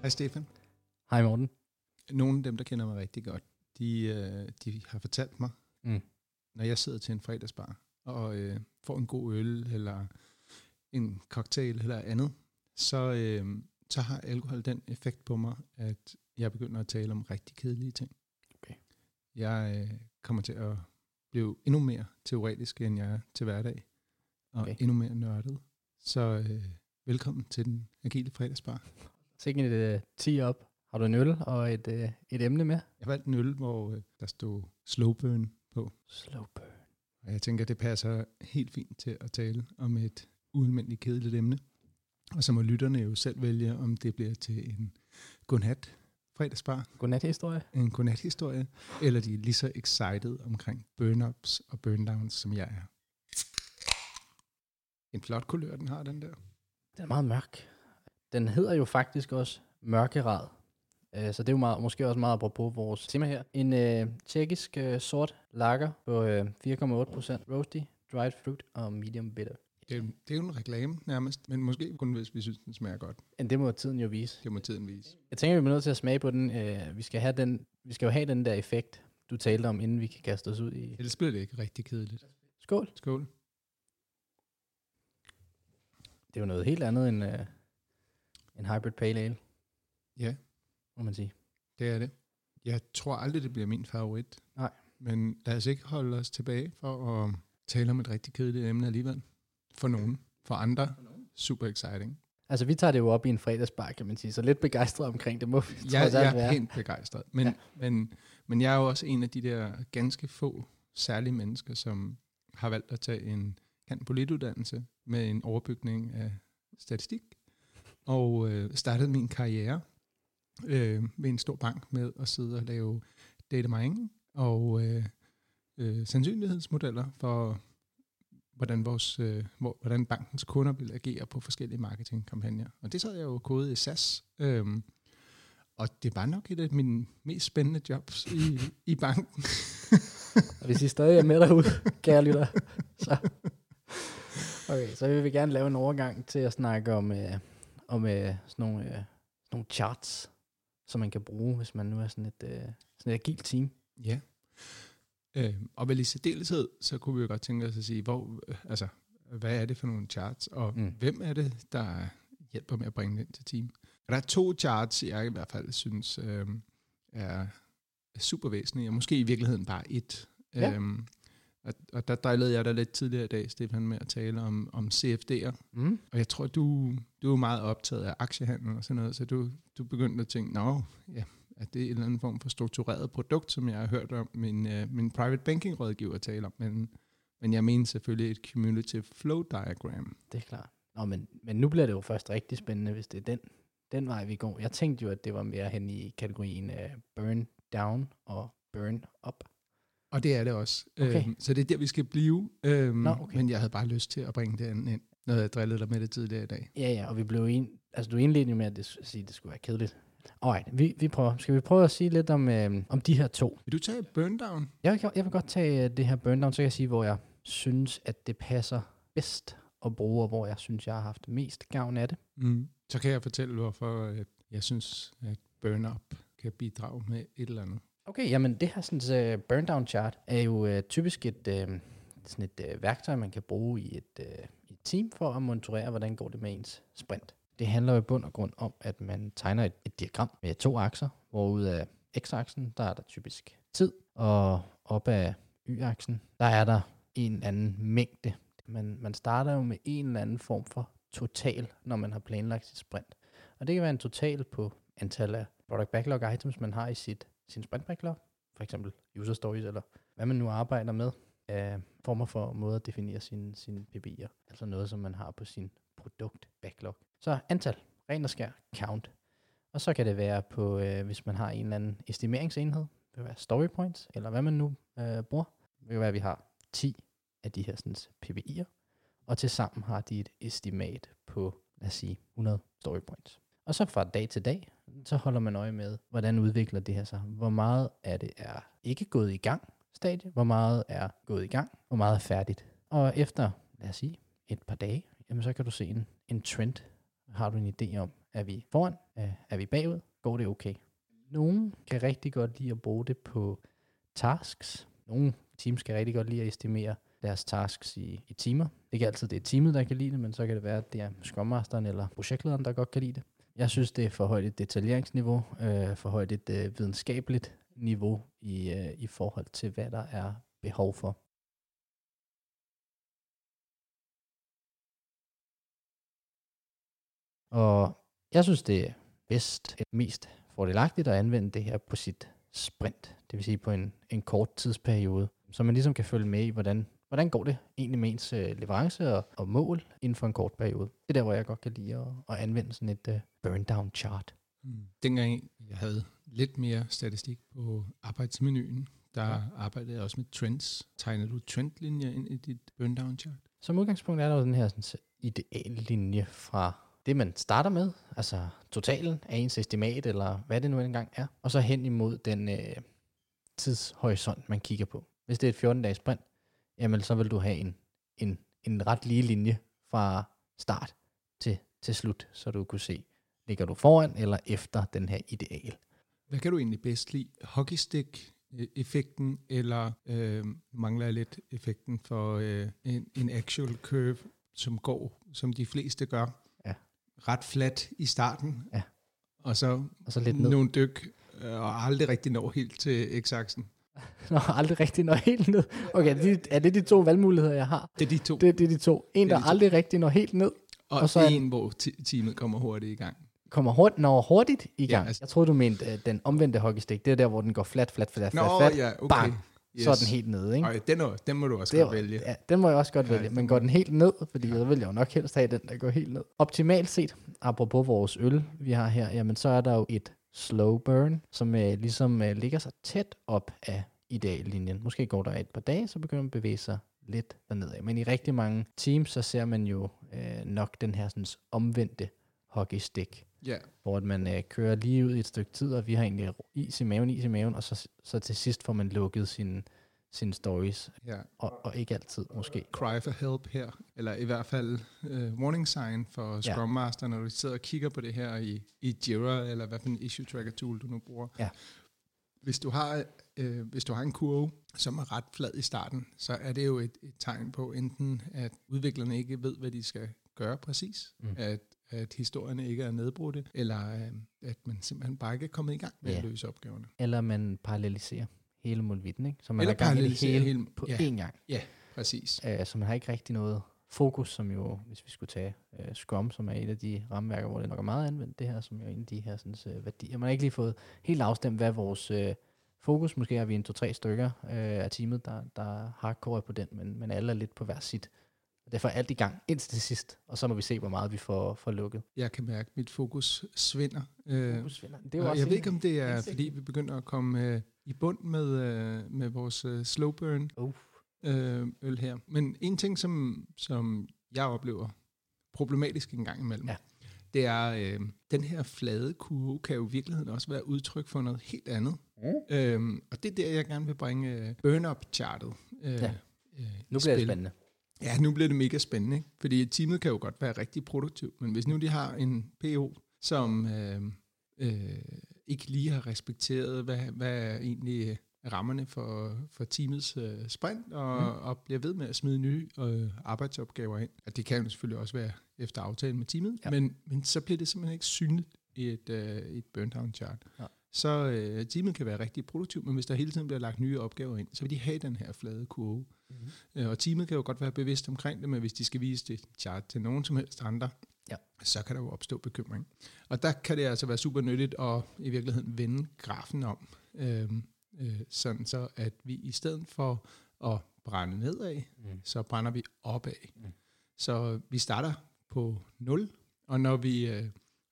Hej Stefan. Hej Morten. Nogle af dem, der kender mig rigtig godt, de, øh, de har fortalt mig, Mm. når jeg sidder til en fredagsbar og øh, får en god øl eller en cocktail eller andet, så, øh, så har alkohol den effekt på mig, at jeg begynder at tale om rigtig kedelige ting. Okay. Jeg øh, kommer til at blive endnu mere teoretisk, end jeg er til hverdag, og Okay. okay. endnu mere nørdet. Så øh, velkommen til den agile fredagsbar. Sikke et uh, 10 op. Har du en øl og et, uh, et emne med? Jeg valgte en øl, hvor øh, der stod slow burn på. Slow burn. Og jeg tænker, det passer helt fint til at tale om et ualmindeligt kedeligt emne. Og så må lytterne jo selv vælge, om det bliver til en godnat fredagsbar, Godnat historie. en godnat-historie, eller de er lige så excited omkring burn-ups og burn-downs, som jeg er. En flot kulør, den har, den der. Den er meget mørk. Den hedder jo faktisk også mørkerad. Uh, så det er jo meget, måske også meget apropos vores tema her. En uh, tjekkisk uh, sort lager på uh, 4,8% roasty, dried fruit og medium bitter. Det er, det er jo en reklame nærmest, men måske kun hvis vi synes, den smager godt. Men det må tiden jo vise. Det må tiden vise. Jeg tænker, vi bliver nødt til at smage på den. Uh, vi, skal have den. vi skal jo have den der effekt, du talte om, inden vi kan kaste os ud i... Ellers bliver det ikke rigtig kedeligt. Skål. Skål. Det er jo noget helt andet end uh, en hybrid pale ale, Ja, må man sige. Det er det. Jeg tror aldrig, det bliver min favorit. Nej. Men lad os ikke holde os tilbage for at tale om et rigtig kedeligt emne alligevel. For nogen. For andre. Super exciting. Altså, vi tager det jo op i en fredagsbar, kan man sige, så lidt begejstret omkring det må vi Jeg, trods alt jeg er være. helt begejstret. Men, Ja. ja. men, men jeg er jo også en af de der ganske få særlige mennesker, som har valgt at tage en kan polituddannelse med en overbygning af statistik. Og øh, startede min karriere øh, ved en stor bank med at sidde og lave data mining og øh, øh, sandsynlighedsmodeller for, hvordan, vores, øh, hvor, hvordan bankens kunder vil agere på forskellige marketingkampagner. Og det sad jeg jo kodet i SAS. Øh, og det var nok et af mine mest spændende jobs i, i banken. Og hvis I stadig er med derude, kære lytter, så... Okay, så vil vi gerne lave en overgang til at snakke om, øh, om øh, sådan, nogle, øh, sådan nogle charts, som man kan bruge, hvis man nu er sådan et, øh, sådan et agilt team. Ja. Øh, og vel i særdeleshed, så kunne vi jo godt tænke os at sige, hvor, øh, altså, hvad er det for nogle charts, og Mm. hvem er det, der hjælper med at bringe ind til team? Og der er to charts, jeg i hvert fald synes øh, er er super væsentlige, og måske i virkeligheden bare et. Ja. Øhm, og, og der drillede jeg dig lidt tidligere i dag, Stefan, med at tale om, om CFD'er. Mm. Og jeg tror, du, du er meget optaget af aktiehandel og sådan noget, så du, du begyndte at tænke, nå, ja, er det en eller anden form for struktureret produkt, som jeg har hørt om min, uh, min private banking rådgiver tale om, men, men jeg mener selvfølgelig et cumulative flow diagram. Det er klart. Nå, men, men nu bliver det jo først rigtig spændende, hvis det er den, den vej, vi går. Jeg tænkte jo, at det var mere hen i kategorien af burn down og burn up. Og det er det også. Okay. Øhm, så det er der, vi skal blive. Øhm, Nå, okay. Men jeg havde bare lyst til at bringe det andet ind, når jeg drillede dig med det tidligere i dag. Ja, ja, og vi blev en, altså du indledte jo med at, det, at sige, at det skulle være kedeligt. Alright, vi, vi prøver. Skal vi prøve at sige lidt om, øh, om de her to? Vil du tage burn down? Jeg vil, jeg vil godt tage øh, det her burn down, så kan jeg sige, hvor jeg synes, at det passer bedst at bruge, og hvor jeg synes, jeg har haft mest gavn af det. Mm. Så kan jeg fortælle, hvorfor at jeg synes, at burn up kan bidrage med et eller andet. Okay, jamen det her sådan, øh, uh, burn down chart er jo uh, typisk et, uh, sådan et uh, værktøj, man kan bruge i et, uh, et team for at monitorere, hvordan går det med ens sprint. Det handler jo i bund og grund om, at man tegner et, et diagram med to akser, hvor ud af x-aksen, der er der typisk tid, og op af y-aksen, der er der en eller anden mængde. Man, man starter jo med en eller anden form for total, når man har planlagt sit sprint. Og det kan være en total på antal af product backlog items, man har i sit, sine sprint for eksempel user stories, eller hvad man nu arbejder med, af former for måder at definere sine, sine PB'er, altså noget, som man har på sin produkt backlog. Så antal, ren og skær, count. Og så kan det være på, øh, hvis man har en eller anden estimeringsenhed, det kan være story points, eller hvad man nu øh, bruger. Det kan være, at vi har 10 af de her sådan, PBI'er, og til sammen har de et estimat på, lad os sige, 100 story points. Og så fra dag til dag, så holder man øje med, hvordan udvikler det her sig. Hvor meget af det er ikke gået i gang stadie, hvor meget er gået i gang, hvor meget er færdigt. Og efter, lad os sige, et par dage, jamen så kan du se en, en trend. Har du en idé om, Er vi foran? Er vi bagud? Går det okay? Nogle kan rigtig godt lide at bruge det på tasks. Nogle teams kan rigtig godt lide at estimere deres tasks i, i timer. Det er ikke altid, det er teamet, der kan lide det, men så kan det være, at det er Scrum Masteren eller projektlederen, der godt kan lide det. Jeg synes, det er for højt et detaljeringsniveau, øh, for højt et øh, videnskabeligt niveau i, øh, i forhold til, hvad der er behov for. Og jeg synes, det er bedst, et mest fordelagtigt at anvende det her på sit sprint, det vil sige på en, en kort tidsperiode, så man ligesom kan følge med i, hvordan, hvordan går det egentlig med ens øh, leverance og, og mål inden for en kort periode. Det er der, hvor jeg godt kan lide at, at anvende sådan et uh, burn down chart. Mm. Dengang jeg havde lidt mere statistik på arbejdsmenuen, der ja. arbejdede jeg også med trends. Tegner du trendlinjer ind i dit burn down chart? Som udgangspunkt er der jo den her sådan, ideal linje fra det, man starter med, altså totalen af ens estimat, eller hvad det nu engang er, og så hen imod den øh, tidshorisont, man kigger på. Hvis det er et 14-dages sprint, jamen så vil du have en, en, en ret lige linje fra start til, til slut, så du kunne se, ligger du foran eller efter den her ideal. Hvad kan du egentlig bedst lide? Hockeystick effekten, eller øh, mangler jeg lidt effekten for øh, en, en actual curve, som går, som de fleste gør, Ja. ret flat i starten, Ja. og så, Og så lidt ned. nogle dyk, øh, og aldrig rigtig når helt til x-aksen. Nå, aldrig rigtig når helt ned. Okay, er det, er det de to valgmuligheder, jeg har? Det er de to. Det, det er de to. En, er der de to. aldrig rigtig når helt ned, og, og og så en, hvor teamet kommer hurtigt i gang. kommer hurtigt, når hurtigt i gang. Ja, altså- jeg troede, du mente uh, den omvendte hockeystick. Det er der, hvor den går flat, flat, flat, Nå, flat, flat. ja, okay. bang, Så er den helt nede, ikke? Ej, den, den må du også Det godt vælge. ja, den må jeg også godt Ja, vælge, men går den helt ned, fordi så vil jeg jo nok helst have den, der går helt ned. Optimalt set, apropos vores øl, vi har her, jamen så er der jo et slow burn, som øh, ligesom øh, ligger sig tæt op af ideallinjen. Måske går der et par dage, så begynder man at bevæge sig lidt dernede. Men i rigtig mange teams, så ser man jo øh, nok den her sådan, omvendte hockeystick, Ja, hvor at man øh, kører lige ud i et stykke tid, og vi har egentlig is i maven, is i maven, og så, så til sidst får man lukket sine, sine stories, ja. og, og ikke altid måske. Cry for help her, eller i hvert fald uh, warning sign for Scrum Master, når du sidder og kigger på det her i, i Jira, eller hvad for en issue tracker tool du nu bruger. Ja. Hvis du har, øh, hvis du har en kurve, som er ret flad i starten, så er det jo et, et tegn på enten, at udviklerne ikke ved, hvad de skal gøre præcis, mm. at, at historierne ikke er nedbrudte, eller øh, at man simpelthen bare ikke er kommet i gang med Ja. at løse opgaverne. eller man paralleliserer hele målvitten, ikke? Så man Eller har gang i det hele, hele- på ja. én gang. Præcis. Uh, så man har ikke rigtig noget fokus, som jo, hvis vi skulle tage uh, Scrum, som er et af de rammerværker, hvor det nok er meget anvendt, det her, som er en af de her sådan, uh, værdier. Man har ikke lige fået helt afstemt, hvad vores uh, fokus, måske har vi en to-tre stykker uh, af teamet, der, der hardcore er på den, men, men alle er lidt på hver sit. Og derfor er alt i gang indtil til sidst, og så må vi se, hvor meget vi får, får lukket. Jeg kan mærke, at mit fokus svinder. Fokus vinder. Det er Og jo også jeg ved ikke, om det er, fordi vi begynder at komme i bund med, øh, med vores øh, slow burn Uh. øh, øl her. Men en ting, som, som jeg oplever problematisk en gang imellem, Ja. det er, øh, den her flade kurve kan jo i virkeligheden også være udtryk for noget helt andet. Mm. Øhm, og det er der, jeg gerne vil bringe øh, burn-up-chartet. Øh, Ja. øh, Nu bliver det spil. spændende. Ja, nu bliver det mega spændende, ikke? fordi teamet kan jo godt være rigtig produktivt, men hvis nu de har en PO, som øh, øh, ikke lige har respekteret, hvad, hvad er egentlig rammerne for, for teamets øh, sprint, og, mm. og bliver ved med at smide nye øh, arbejdsopgaver ind. Og det kan jo selvfølgelig også være efter aftale med teamet, Ja. men, men så bliver det simpelthen ikke synligt i et, øh, et burn-down chart. Ja. Så øh, teamet kan være rigtig produktivt, men hvis der hele tiden bliver lagt nye opgaver ind, så vil de have den her flade kurve. Mm-hmm. Øh, Og teamet kan jo godt være bevidst omkring det, men hvis de skal vise det chart til nogen som helst andre, Ja. så kan der jo opstå bekymring. Og der kan det altså være super nyttigt at i virkeligheden vende grafen om, øhm, øh, sådan så at vi i stedet for at brænde nedad, Mm. så brænder vi opad. Mm. Så vi starter på 0, og når vi øh,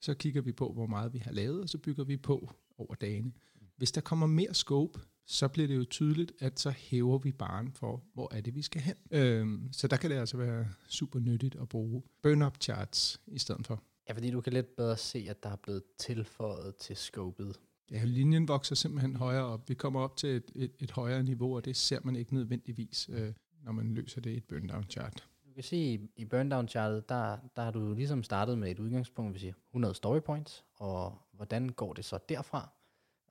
så kigger vi på, hvor meget vi har lavet, og så bygger vi på over dagene. Hvis der kommer mere scope, så bliver det jo tydeligt, at så hæver vi baren for, hvor er det, vi skal hen. Øhm, så der kan det altså være super nyttigt at bruge burn-up charts i stedet for. Ja, fordi du kan lidt bedre se, at der er blevet tilføjet til scopet. Ja, linjen vokser simpelthen højere op. Vi kommer op til et, et, et højere niveau, og det ser man ikke nødvendigvis, øh, når man løser det i et burn-down chart. kan se, i, i burndown chartet, der, der har du ligesom startet med et udgangspunkt, vi siger 100 story points, og hvordan går det så derfra?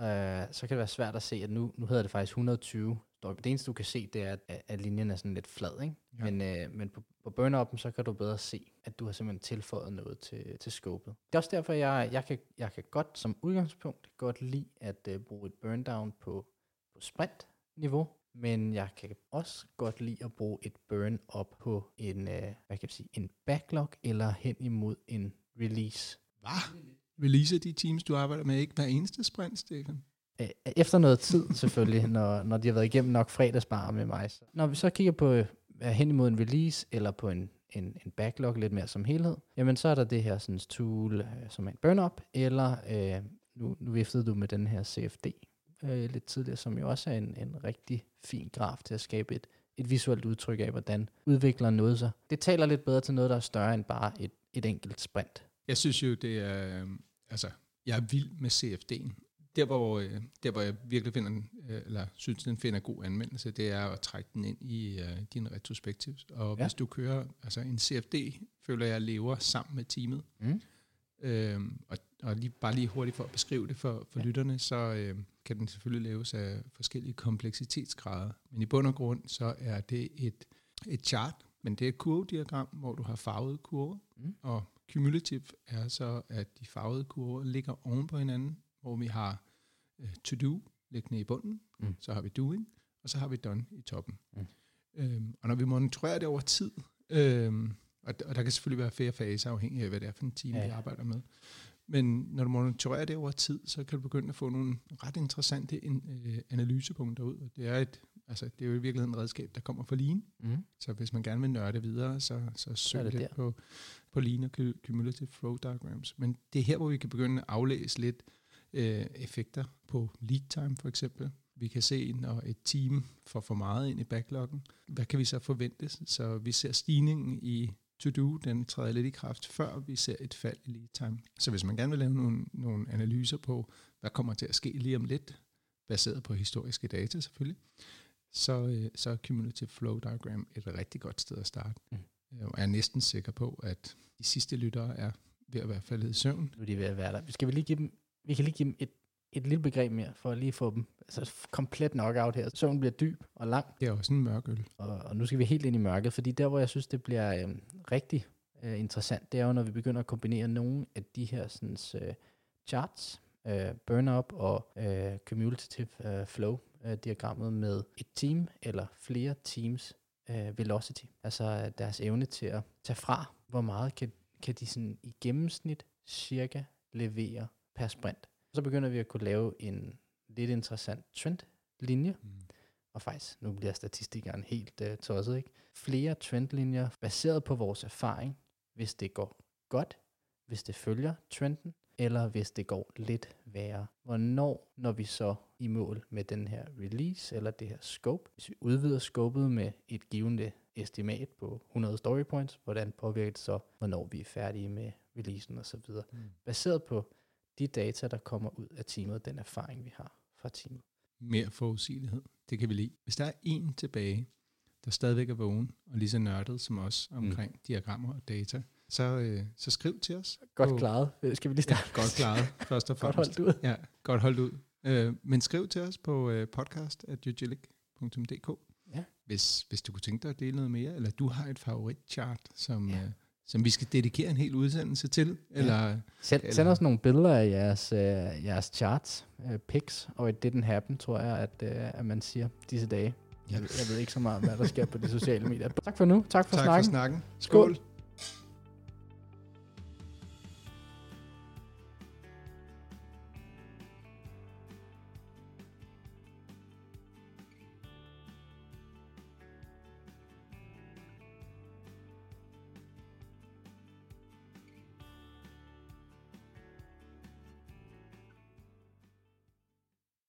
Uh, så kan det være svært at se, at nu, nu hedder det faktisk 120 story. Det eneste, du kan se, det er, at, at linjen er sådan lidt flad, ikke? Ja. Men, uh, men på, på burn så kan du bedre se, at du har simpelthen tilføjet noget til, til scopet. Det er også derfor, jeg, jeg, kan, jeg kan godt som udgangspunkt godt lide at uh, bruge et burn down på, på sprint-niveau, men jeg kan også godt lide at bruge et burn op på en, øh, hvad kan jeg sige, en backlog eller hen imod en release. Hvad? Releaser de teams, du arbejder med, ikke hver eneste sprint, Stefan? Efter noget tid selvfølgelig, når, når de har været igennem nok fredagsbar med mig. Så. Når vi så kigger på hen imod en release eller på en, en, en backlog lidt mere som helhed, jamen så er der det her sådan tool, øh, som er en burn-up, eller øh, nu, nu viftede du med den her CFD øh, lidt tidligere, som jo også er en, en rigtig fin graf til at skabe et, et visuelt udtryk af, hvordan udvikler noget sig. Det taler lidt bedre til noget, der er større end bare et, et enkelt sprint. Jeg synes jo, det er... Altså, jeg er vild med CFD'en. Der hvor, øh, der, hvor jeg virkelig finder den, øh, eller synes, den finder god anvendelse, det er at trække den ind i øh, din retrospectives. Og Ja. hvis du kører, altså en CFD, føler jeg lever sammen med teamet. Mm. Øhm, og og lige, bare lige hurtigt for at beskrive det for, for ja. lytterne, så øh, kan den selvfølgelig laves af forskellige kompleksitetsgrader. Men i bund og grund, så er det et, et chart, men det er et kurvediagram, hvor du har farvede kurver. Mm. Og cumulative er så, at de farvede kurver ligger oven på hinanden, hvor vi har øh, to-do liggende i bunden, Mm. så har vi doing, og så har vi done i toppen. Mm. Øhm, og når vi monitorerer det over tid, øhm, og, og der kan selvfølgelig være flere faser, afhængig af, hvad det er for en team, ja. vi arbejder med. Men når du monitorerer det over tid, så kan du begynde at få nogle ret interessante in, øh, analysepunkter ud. Og det er, et, altså, det er jo i virkeligheden et redskab, der kommer fra Lean. Mm. Så hvis man gerne vil nørde videre, så, så søg det lidt der. på, på Lean og cu- Cumulative Flow Diagrams. Men det er her, hvor vi kan begynde at aflæse lidt øh, effekter på lead time for eksempel. Vi kan se, når et team får for meget ind i backloggen, hvad kan vi så forvente? Så vi ser stigningen i to-do, den træder lidt i kraft, før vi ser et fald i lead time. Så hvis man gerne vil lave nogle, nogle analyser på, hvad kommer til at ske lige om lidt, baseret på historiske data selvfølgelig, så, øh, så er Cumulative Flow Diagram et rigtig godt sted at starte. Mm. Og jeg er næsten sikker på, at de sidste lyttere er ved at være faldet i søvn. Nu er de ved at være der. Skal vi lige give dem, vi kan lige give dem et, et lille begreb mere, for at lige få dem altså komplet knockout her. Søvn bliver dyb og lang, Det er også en mørk øl. og, og nu skal vi helt ind i mørket, fordi der, hvor jeg synes, det bliver øh, rigtig øh, interessant, det er jo, når vi begynder at kombinere nogle af de her sådan, øh, charts, øh, burn-up og øh, cumulative øh, flow-diagrammet med et team eller flere teams øh, velocity, altså øh, deres evne til at tage fra, hvor meget kan, kan de sådan i gennemsnit cirka levere per sprint. Så begynder vi at kunne lave en lidt interessant trendlinje, Mm. og faktisk, nu bliver statistikeren helt uh, tosset, ikke? Flere trendlinjer baseret på vores erfaring, hvis det går godt, hvis det følger trenden, eller hvis det går lidt værre. Hvornår når vi så i mål med den her release, eller det her scope? Hvis vi udvider scopet med et givende estimat på 100 story points, hvordan påvirker det så, hvornår vi er færdige med releasen osv. Mm. Baseret på de data, der kommer ud af teamet, den erfaring, vi har fra teamet. Mere forudsigelighed. Det kan vi lide. Hvis der er en tilbage, der stadigvæk er vågen og lige så nørdet som os omkring mm. diagrammer og data, så, øh, så skriv til os. Godt på- klaret. Skal vi lige Ja, starte? godt klaret, først og Godt fremmest. holdt ud. Ja, godt holdt ud. Øh, men skriv til os på øh, podcast.ugilic.dk, Ja. hvis, hvis du kunne tænke dig at dele noget mere, eller du har et favoritchart, som, Ja. ja. øh, som vi skal dedikere en hel udsendelse til, eller Send, Eller- send os nogle billeder af jeres, øh, jeres charts, øh, pics, og it didn't happen, tror jeg, at, øh, at man siger disse dage. Ja. Jeg, jeg ved ikke så meget om, hvad der sker på de sociale medier. Tak for nu. Tak for tak snakken. for snakken. Skål. Skål.